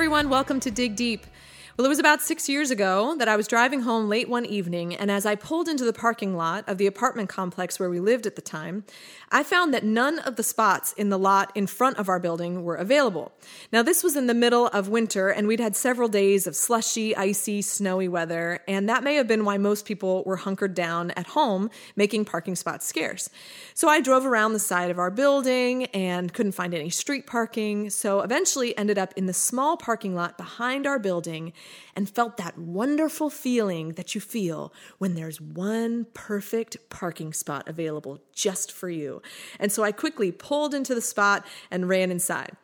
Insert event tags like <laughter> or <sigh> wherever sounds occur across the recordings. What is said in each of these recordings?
everyone. Welcome to Dig Deep. Well, it was about six years ago that I was driving home late one evening, and as I pulled into the parking lot of the apartment complex where we lived at the time, I found that none of the spots in the lot in front of our building were available. Now, this was in the middle of winter, and we'd had several days of slushy, icy, snowy weather, and that may have been why most people were hunkered down at home, making parking spots scarce. So I drove around the side of our building and couldn't find any street parking, so eventually ended up in the small parking lot behind our building and felt that wonderful feeling that you feel when there's one perfect parking spot available just for you. And so I quickly pulled into the spot and ran inside.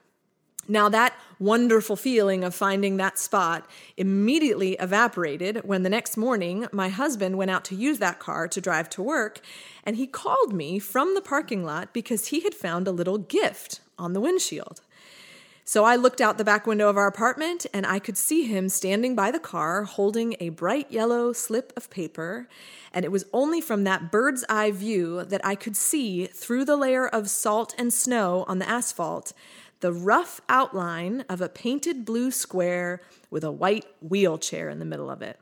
Now, that wonderful feeling of finding that spot immediately evaporated when the next morning my husband went out to use that car to drive to work, and he called me from the parking lot because he had found a little gift on the windshield. So I looked out the back window of our apartment and I could see him standing by the car holding a bright yellow slip of paper. And it was only from that bird's eye view that I could see through the layer of salt and snow on the asphalt the rough outline of a painted blue square with a white wheelchair in the middle of it.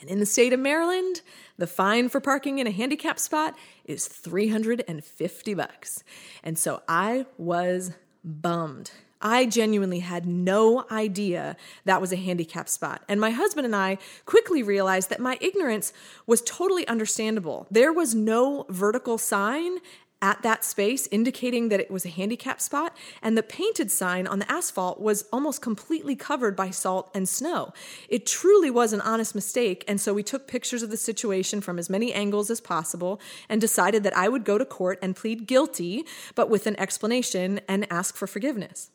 And in the state of Maryland, the fine for parking in a handicap spot is 350 bucks. And so I was bummed. I genuinely had no idea that was a handicap spot. And my husband and I quickly realized that my ignorance was totally understandable. There was no vertical sign at that space indicating that it was a handicap spot, and the painted sign on the asphalt was almost completely covered by salt and snow. It truly was an honest mistake, and so we took pictures of the situation from as many angles as possible and decided that I would go to court and plead guilty, but with an explanation and ask for forgiveness.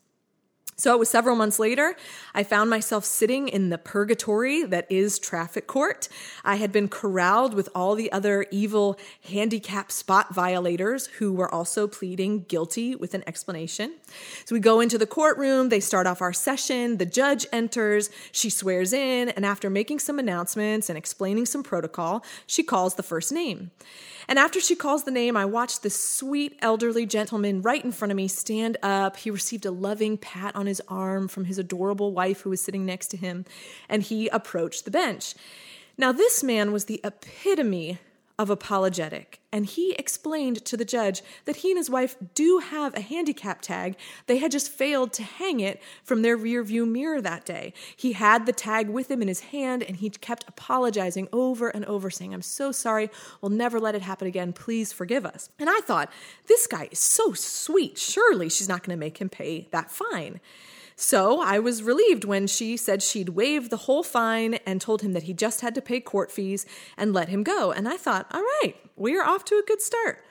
So it was several months later, I found myself sitting in the purgatory that is traffic court. I had been corralled with all the other evil handicap spot violators who were also pleading guilty with an explanation. So we go into the courtroom, they start off our session, the judge enters, she swears in, and after making some announcements and explaining some protocol, she calls the first name. And after she calls the name, I watched this sweet elderly gentleman right in front of me stand up. He received a loving pat on his arm from his adorable wife who was sitting next to him, and he approached the bench. Now, this man was the epitome of apologetic. And he explained to the judge that he and his wife do have a handicap tag. They had just failed to hang it from their rear view mirror that day. He had the tag with him in his hand and he kept apologizing over and over, saying, I'm so sorry. We'll never let it happen again. Please forgive us. And I thought, this guy is so sweet. Surely she's not going to make him pay that fine. So I was relieved when she said she'd waived the whole fine and told him that he just had to pay court fees and let him go. And I thought, all right, we're off to a good start.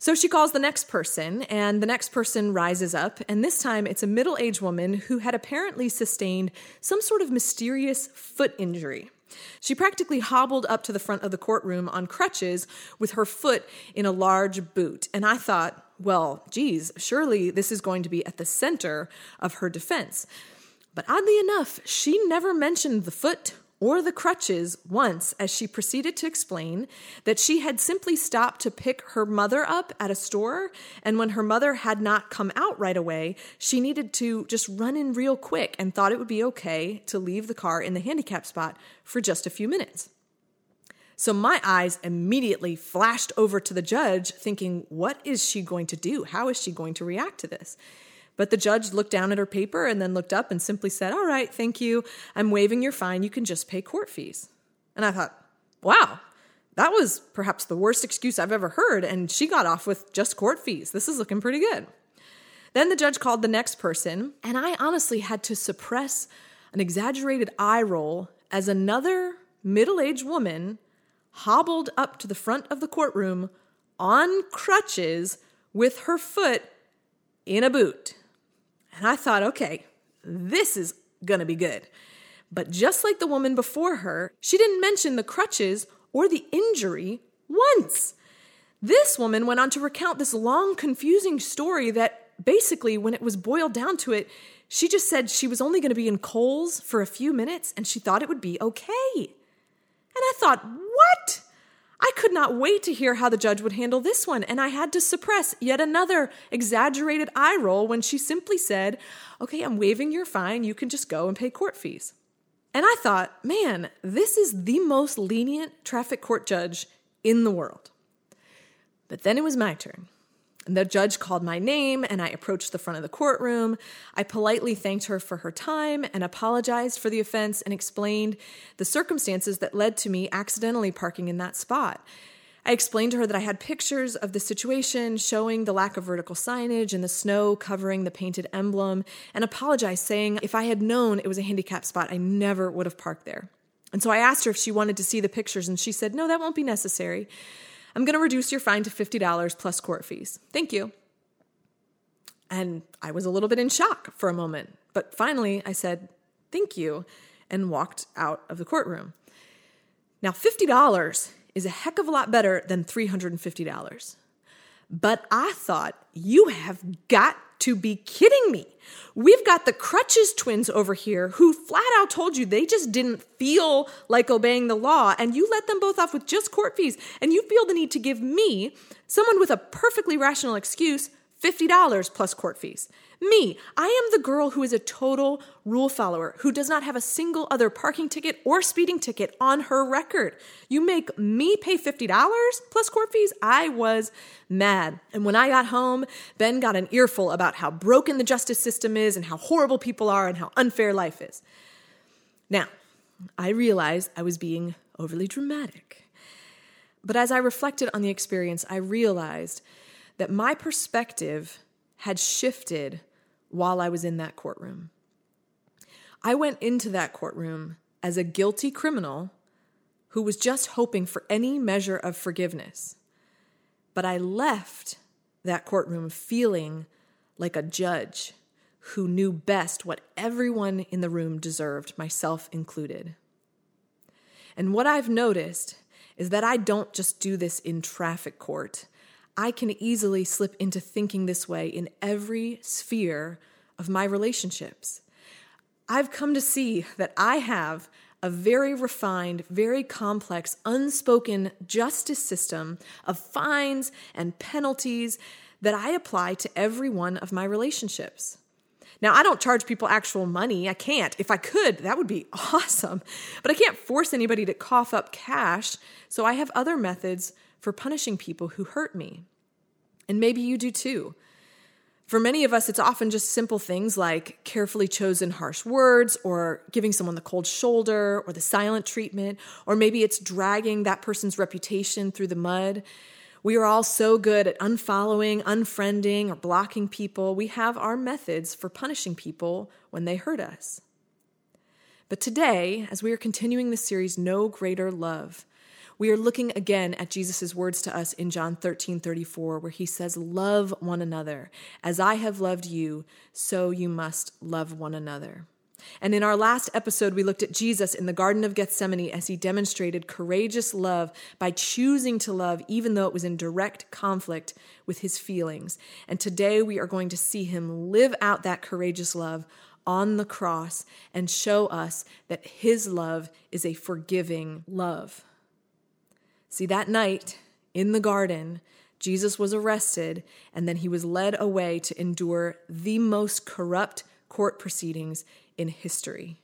So she calls the next person, and the next person rises up, and this time it's a middle aged woman who had apparently sustained some sort of mysterious foot injury. She practically hobbled up to the front of the courtroom on crutches with her foot in a large boot, and I thought, well, geez, surely this is going to be at the center of her defense. But oddly enough, she never mentioned the foot or the crutches once as she proceeded to explain that she had simply stopped to pick her mother up at a store, and when her mother had not come out right away, she needed to just run in real quick and thought it would be okay to leave the car in the handicap spot for just a few minutes. So my eyes immediately flashed over to the judge, thinking, what is she going to do? How is she going to react to this? But the judge looked down at her paper and then looked up and simply said, All right, thank you. I'm waiving your fine. You can just pay court fees. And I thought, wow, that was perhaps the worst excuse I've ever heard. And she got off with just court fees. This is looking pretty good. Then the judge called the next person, and I honestly had to suppress an exaggerated eye roll as another middle aged woman hobbled up to the front of the courtroom on crutches with her foot in a boot. And I thought, okay, this is gonna be good. But just like the woman before her, she didn't mention the crutches or the injury once. This woman went on to recount this long, confusing story that basically, when it was boiled down to it, she just said she was only going to be in Kohl's for a few minutes and she thought it would be okay. And I thought, what? I could not wait to hear how the judge would handle this one, and I had to suppress yet another exaggerated eye roll when she simply said, Okay, I'm waiving your fine. You can just go and pay court fees. And I thought, man, this is the most lenient traffic court judge in the world. But then it was my turn. The judge called my name and I approached the front of the courtroom. I politely thanked her for her time and apologized for the offense and explained the circumstances that led to me accidentally parking in that spot. I explained to her that I had pictures of the situation showing the lack of vertical signage and the snow covering the painted emblem and apologized, saying if I had known it was a handicap spot, I never would have parked there. And so I asked her if she wanted to see the pictures, and she said, No, that won't be necessary. I'm going to reduce your fine to $50 plus court fees. Thank you. And I was a little bit in shock for a moment, but finally I said, Thank you, and walked out of the courtroom. Now, $50 is a heck of a lot better than $350. But I thought, you have got to be kidding me. We've got the Crutches twins over here who flat out told you they just didn't feel like obeying the law, and you let them both off with just court fees, and you feel the need to give me, someone with a perfectly rational excuse, $50 plus court fees. Me, I am the girl who is a total rule follower, who does not have a single other parking ticket or speeding ticket on her record. You make me pay $50 plus court fees? I was mad. And when I got home, Ben got an earful about how broken the justice system is and how horrible people are and how unfair life is. Now, I realized I was being overly dramatic. But as I reflected on the experience, I realized that my perspective had shifted while I was in that courtroom. I went into that courtroom as a guilty criminal who was just hoping for any measure of forgiveness. But I left that courtroom feeling like a judge who knew best what everyone in the room deserved, myself included. And what I've noticed is that I don't just do this in traffic court. I can easily slip into thinking this way in every sphere of my relationships. I've come to see that I have a very refined, very complex, unspoken justice system of fines and penalties that I apply to every one of my relationships. Now, I don't charge people actual money. I can't. If I could, that would be <laughs> awesome. But I can't force anybody to cough up cash. So I have other methods for punishing people who hurt me. And maybe you do too. For many of us, it's often just simple things like carefully chosen harsh words, or giving someone the cold shoulder, or the silent treatment, or maybe it's dragging that person's reputation through the mud. We are all so good at unfollowing, unfriending, or blocking people. We have our methods for punishing people when they hurt us. But today, as we are continuing the series, No Greater Love, we are looking again at Jesus' words to us in John 13 34, where he says, Love one another. As I have loved you, so you must love one another. And in our last episode, we looked at Jesus in the Garden of Gethsemane as he demonstrated courageous love by choosing to love, even though it was in direct conflict with his feelings. And today we are going to see him live out that courageous love on the cross and show us that his love is a forgiving love. See, that night in the garden, Jesus was arrested and then he was led away to endure the most corrupt court proceedings in history.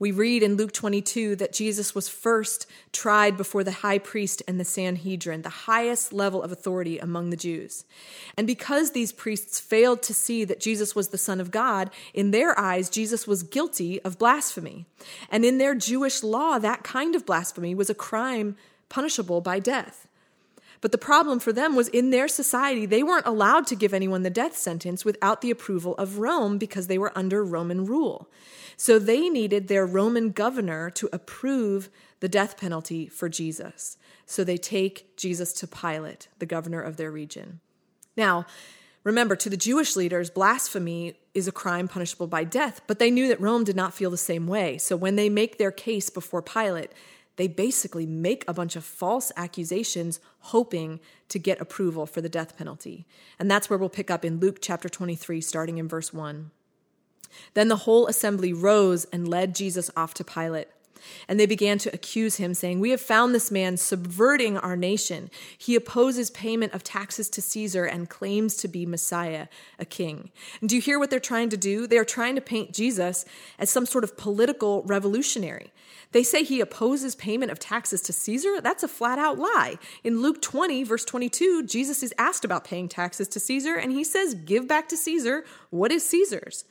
We read in Luke 22 that Jesus was first tried before the high priest and the Sanhedrin, the highest level of authority among the Jews. And because these priests failed to see that Jesus was the Son of God, in their eyes, Jesus was guilty of blasphemy. And in their Jewish law, that kind of blasphemy was a crime punishable by death. But the problem for them was in their society, they weren't allowed to give anyone the death sentence without the approval of Rome because they were under Roman rule. So they needed their Roman governor to approve the death penalty for Jesus. So they take Jesus to Pilate, the governor of their region. Now, remember, to the Jewish leaders, blasphemy is a crime punishable by death, but they knew that Rome did not feel the same way. So when they make their case before Pilate, they basically make a bunch of false accusations hoping to get approval for the death penalty. And that's where we'll pick up in Luke chapter 23, starting in verse 1. Then the whole assembly rose and led Jesus off to Pilate. And they began to accuse him, saying, We have found this man subverting our nation. He opposes payment of taxes to Caesar and claims to be Messiah, a king. And do you hear what they're trying to do? They are trying to paint Jesus as some sort of political revolutionary. They say he opposes payment of taxes to Caesar. That's a flat out lie. In Luke 20, verse 22, Jesus is asked about paying taxes to Caesar, and he says, Give back to Caesar what is Caesar's.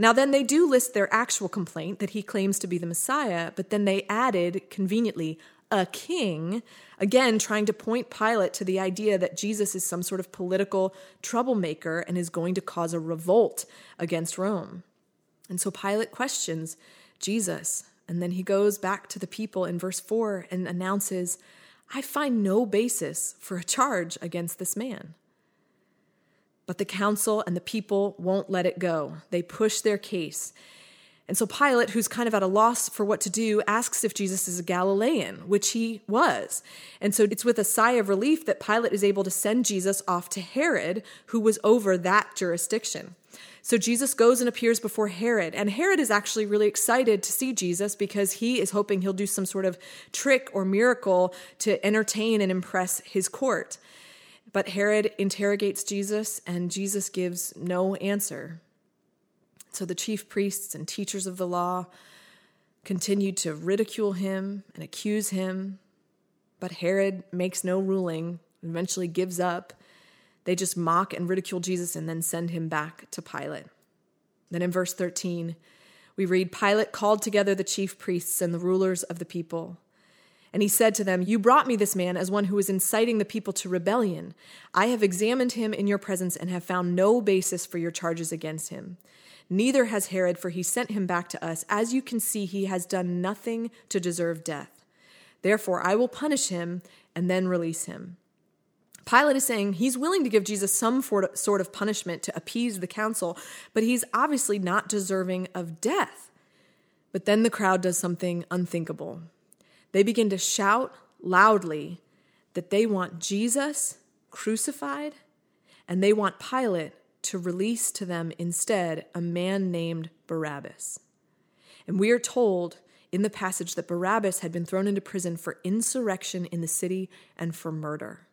Now, then they do list their actual complaint that he claims to be the Messiah, but then they added conveniently a king, again trying to point Pilate to the idea that Jesus is some sort of political troublemaker and is going to cause a revolt against Rome. And so Pilate questions Jesus and then he goes back to the people in verse 4 and announces, I find no basis for a charge against this man. But the council and the people won't let it go. They push their case. And so Pilate, who's kind of at a loss for what to do, asks if Jesus is a Galilean, which he was. And so it's with a sigh of relief that Pilate is able to send Jesus off to Herod, who was over that jurisdiction. So Jesus goes and appears before Herod, and Herod is actually really excited to see Jesus because he is hoping he'll do some sort of trick or miracle to entertain and impress his court. But Herod interrogates Jesus, and Jesus gives no answer. So the chief priests and teachers of the law continued to ridicule him and accuse him, but Herod makes no ruling, eventually gives up they just mock and ridicule Jesus and then send him back to Pilate. Then in verse 13, we read Pilate called together the chief priests and the rulers of the people. And he said to them, You brought me this man as one who was inciting the people to rebellion. I have examined him in your presence and have found no basis for your charges against him. Neither has Herod, for he sent him back to us. As you can see, he has done nothing to deserve death. Therefore, I will punish him and then release him. Pilate is saying he's willing to give Jesus some sort of punishment to appease the council, but he's obviously not deserving of death. But then the crowd does something unthinkable. They begin to shout loudly that they want Jesus crucified and they want Pilate to release to them instead a man named Barabbas. And we are told in the passage that Barabbas had been thrown into prison for insurrection in the city and for murder.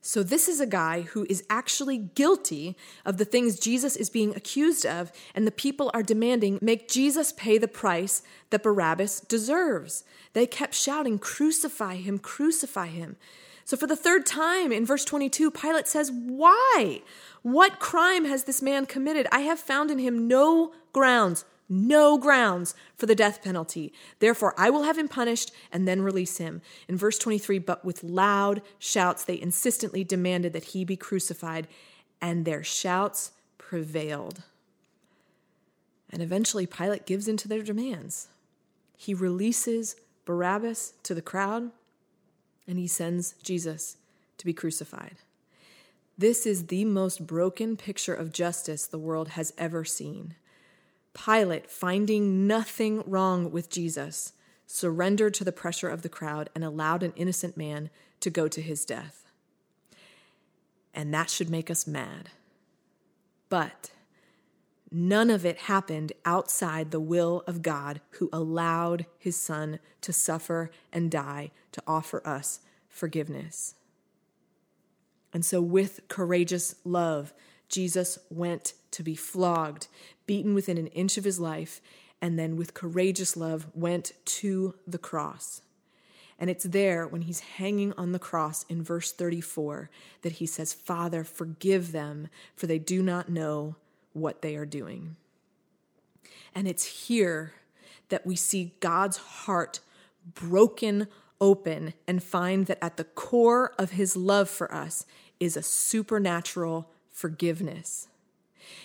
So, this is a guy who is actually guilty of the things Jesus is being accused of, and the people are demanding, make Jesus pay the price that Barabbas deserves. They kept shouting, Crucify him, crucify him. So, for the third time in verse 22, Pilate says, Why? What crime has this man committed? I have found in him no grounds no grounds for the death penalty. Therefore, I will have him punished and then release him. In verse 23, but with loud shouts, they insistently demanded that he be crucified, and their shouts prevailed. And eventually, Pilate gives in to their demands. He releases Barabbas to the crowd, and he sends Jesus to be crucified. This is the most broken picture of justice the world has ever seen. Pilate, finding nothing wrong with Jesus, surrendered to the pressure of the crowd and allowed an innocent man to go to his death. And that should make us mad. But none of it happened outside the will of God, who allowed his son to suffer and die to offer us forgiveness. And so, with courageous love, Jesus went to be flogged, beaten within an inch of his life, and then with courageous love went to the cross. And it's there when he's hanging on the cross in verse 34 that he says, Father, forgive them, for they do not know what they are doing. And it's here that we see God's heart broken open and find that at the core of his love for us is a supernatural forgiveness.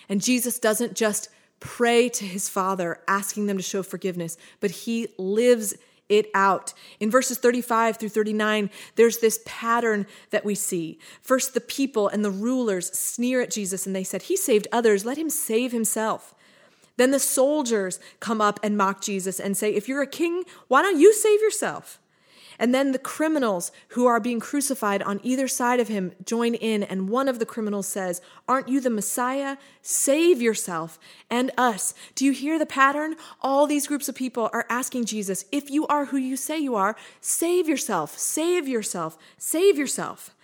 And Jesus doesn't just pray to his Father, asking them to show forgiveness, but he lives it out. In verses 35 through 39, there's this pattern that we see. First, the people and the rulers sneer at Jesus and they said, He saved others, let him save himself. Then the soldiers come up and mock Jesus and say, If you're a king, why don't you save yourself? And then the criminals who are being crucified on either side of him join in, and one of the criminals says, Aren't you the Messiah? Save yourself and us. Do you hear the pattern? All these groups of people are asking Jesus, If you are who you say you are, save yourself, save yourself, save yourself.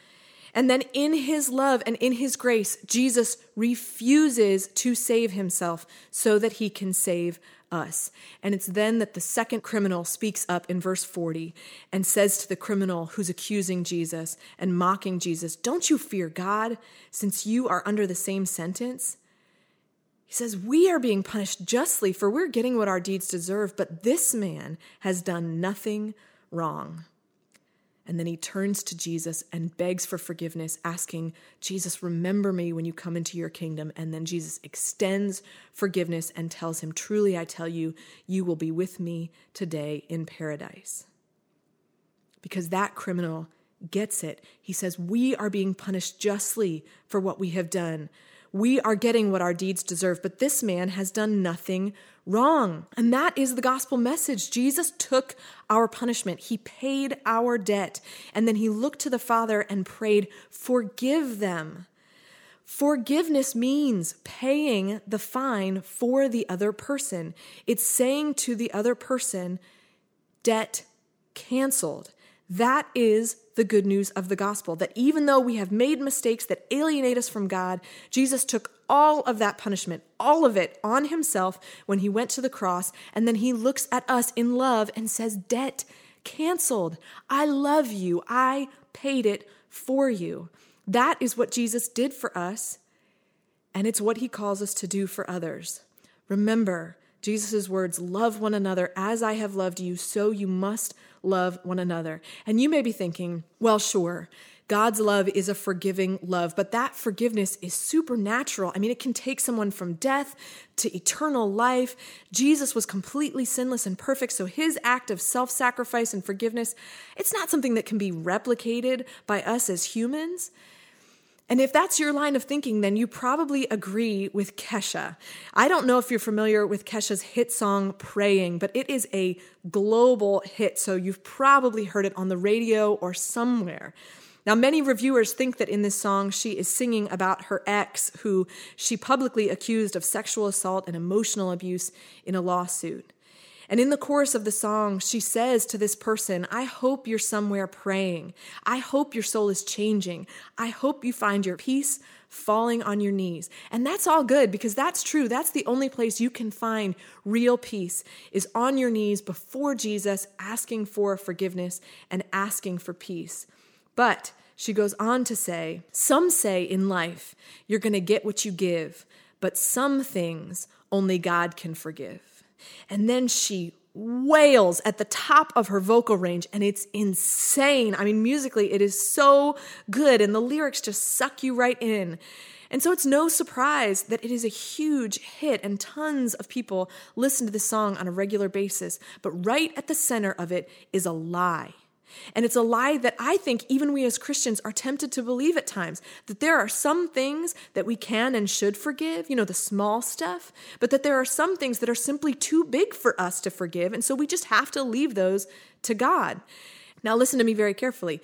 And then in his love and in his grace, Jesus refuses to save himself so that he can save us. And it's then that the second criminal speaks up in verse 40 and says to the criminal who's accusing Jesus and mocking Jesus, Don't you fear God, since you are under the same sentence? He says, We are being punished justly, for we're getting what our deeds deserve, but this man has done nothing wrong. And then he turns to Jesus and begs for forgiveness, asking, Jesus, remember me when you come into your kingdom. And then Jesus extends forgiveness and tells him, Truly, I tell you, you will be with me today in paradise. Because that criminal gets it. He says, We are being punished justly for what we have done. We are getting what our deeds deserve, but this man has done nothing wrong. And that is the gospel message. Jesus took our punishment, he paid our debt, and then he looked to the Father and prayed, Forgive them. Forgiveness means paying the fine for the other person. It's saying to the other person, debt canceled. That is the good news of the gospel that even though we have made mistakes that alienate us from God, Jesus took all of that punishment, all of it on himself when he went to the cross. And then he looks at us in love and says, Debt canceled. I love you. I paid it for you. That is what Jesus did for us, and it's what he calls us to do for others. Remember, Jesus' words, love one another as I have loved you, so you must love one another. And you may be thinking, well, sure, God's love is a forgiving love, but that forgiveness is supernatural. I mean, it can take someone from death to eternal life. Jesus was completely sinless and perfect, so his act of self sacrifice and forgiveness, it's not something that can be replicated by us as humans. And if that's your line of thinking, then you probably agree with Kesha. I don't know if you're familiar with Kesha's hit song Praying, but it is a global hit, so you've probably heard it on the radio or somewhere. Now, many reviewers think that in this song she is singing about her ex, who she publicly accused of sexual assault and emotional abuse in a lawsuit. And in the chorus of the song, she says to this person, I hope you're somewhere praying. I hope your soul is changing. I hope you find your peace falling on your knees. And that's all good because that's true. That's the only place you can find real peace is on your knees before Jesus, asking for forgiveness and asking for peace. But she goes on to say, Some say in life, you're going to get what you give, but some things only God can forgive. And then she wails at the top of her vocal range and it's insane. I mean, musically, it is so good and the lyrics just suck you right in. And so it's no surprise that it is a huge hit and tons of people listen to this song on a regular basis. But right at the center of it is a lie. And it's a lie that I think even we as Christians are tempted to believe at times that there are some things that we can and should forgive, you know, the small stuff, but that there are some things that are simply too big for us to forgive. And so we just have to leave those to God. Now, listen to me very carefully.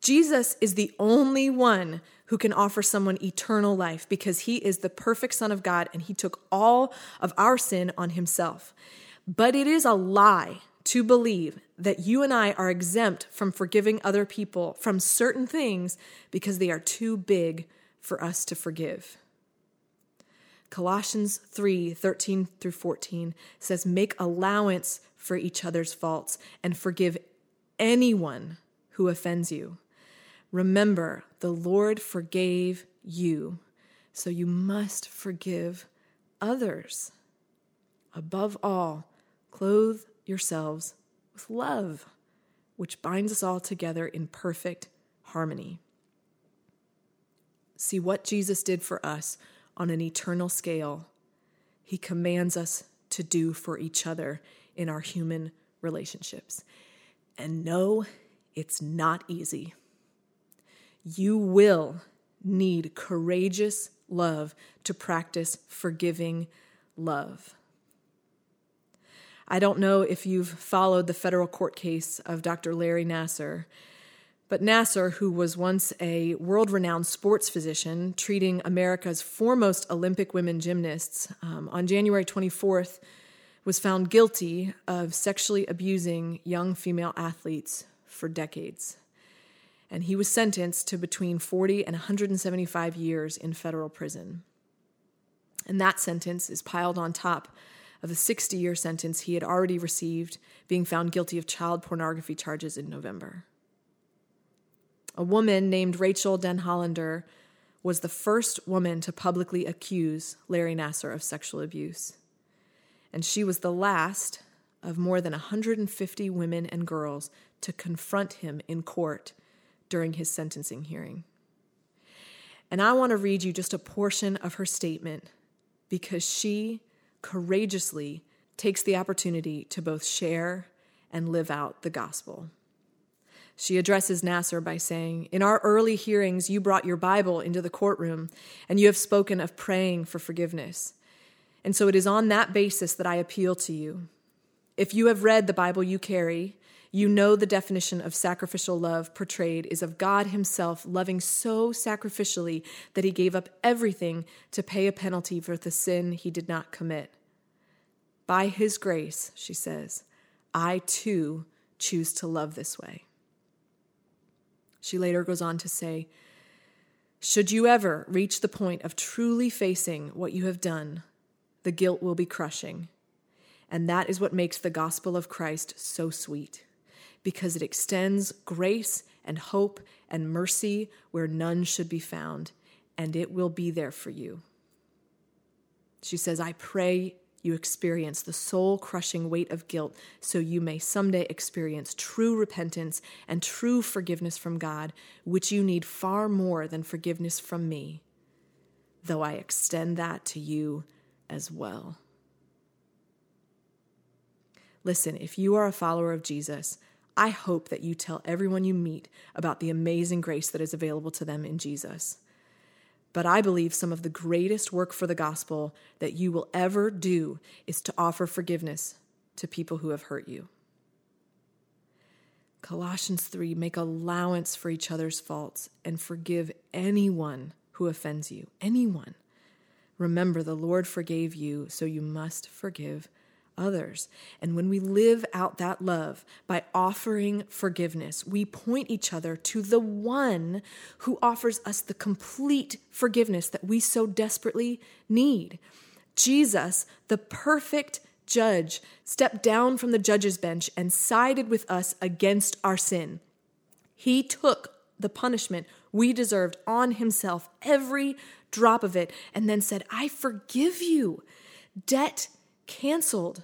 Jesus is the only one who can offer someone eternal life because he is the perfect Son of God and he took all of our sin on himself. But it is a lie to believe that you and I are exempt from forgiving other people from certain things because they are too big for us to forgive. Colossians 3 13 through 14 says, Make allowance for each other's faults and forgive anyone who offends you. Remember, the Lord forgave you, so you must forgive others. Above all, clothe yourselves with love, which binds us all together in perfect harmony. See what Jesus did for us on an eternal scale, he commands us to do for each other in our human relationships. And no, it's not easy. You will need courageous love to practice forgiving love. I don't know if you've followed the federal court case of Dr. Larry Nassar, but Nassar, who was once a world renowned sports physician treating America's foremost Olympic women gymnasts, um, on January 24th was found guilty of sexually abusing young female athletes for decades. And he was sentenced to between 40 and 175 years in federal prison. And that sentence is piled on top of the 60 year sentence he had already received, being found guilty of child pornography charges in November. A woman named Rachael Denhollander was the first woman to publicly accuse Larry Nassar of sexual abuse. And she was the last of more than 150 women and girls to confront him in court during his sentencing hearing. And I want to read you just a portion of her statement because she courageously takes the opportunity to both share and live out the gospel. She addresses Nassar by saying, In our early hearings, you brought your Bible into the courtroom and you have spoken of praying for forgiveness. And so it is on that basis that I appeal to you. If you have read the Bible you carry, you know the definition of sacrificial love portrayed is of God Himself loving so sacrificially that He gave up everything to pay a penalty for the sin He did not commit. By His grace, she says, I too choose to love this way. She later goes on to say, Should you ever reach the point of truly facing what you have done, the guilt will be crushing. And that is what makes the gospel of Christ so sweet because it extends grace and hope and mercy where none should be found, and it will be there for you. She says, I pray you experience the soul crushing weight of guilt so you may someday experience true repentance and true forgiveness from God, which you need far more than forgiveness from me, though I extend that to you as well. Listen, if you are a follower of Jesus, I hope that you tell everyone you meet about the amazing grace that is available to them in Jesus. But I believe some of the greatest work for the gospel that you will ever do is to offer forgiveness to people who have hurt you. Colossians 3 make allowance for each other's faults and forgive anyone who offends you. Anyone. Remember, the Lord forgave you, so you must forgive others. And when we live out that love by offering forgiveness, we point each other to the one who offers us the complete forgiveness that we so desperately need. Jesus, the perfect judge, stepped down from the judge's bench and sided with us against our sin. He took the punishment we deserved on himself, every drop of it, and then said, I forgive you. Debt canceled.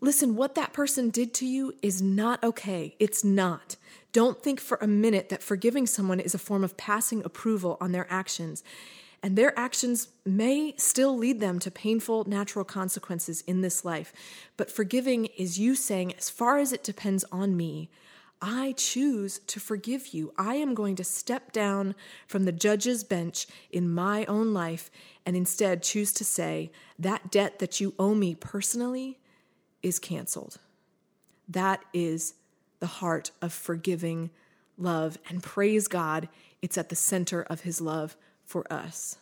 Listen, what that person did to you is not okay. It's not. Don't think for a minute that forgiving someone is a form of passing approval on their actions. And their actions may still lead them to painful natural consequences in this life. But forgiving is you saying, as far as it depends on me, I choose to forgive you. I am going to step down from the judge's bench in my own life and instead choose to say, that debt that you owe me personally is canceled. That is the heart of forgiving love. And praise God, it's at the center of his love for us.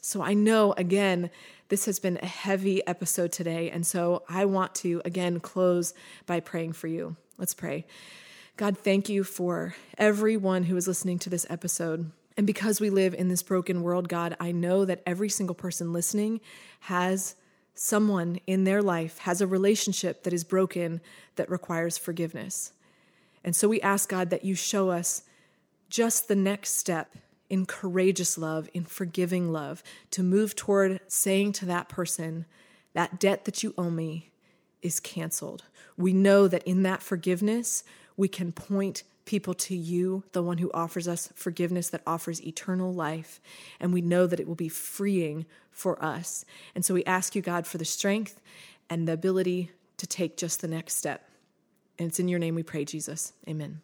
So I know, again, this has been a heavy episode today. And so I want to, again, close by praying for you. Let's pray. God, thank you for everyone who is listening to this episode. And because we live in this broken world, God, I know that every single person listening has someone in their life has a relationship that is broken that requires forgiveness. And so we ask God that you show us just the next step in courageous love, in forgiving love, to move toward saying to that person, that debt that you owe me is canceled. We know that in that forgiveness, we can point people to you, the one who offers us forgiveness that offers eternal life. And we know that it will be freeing for us. And so we ask you, God, for the strength and the ability to take just the next step. And it's in your name we pray, Jesus. Amen.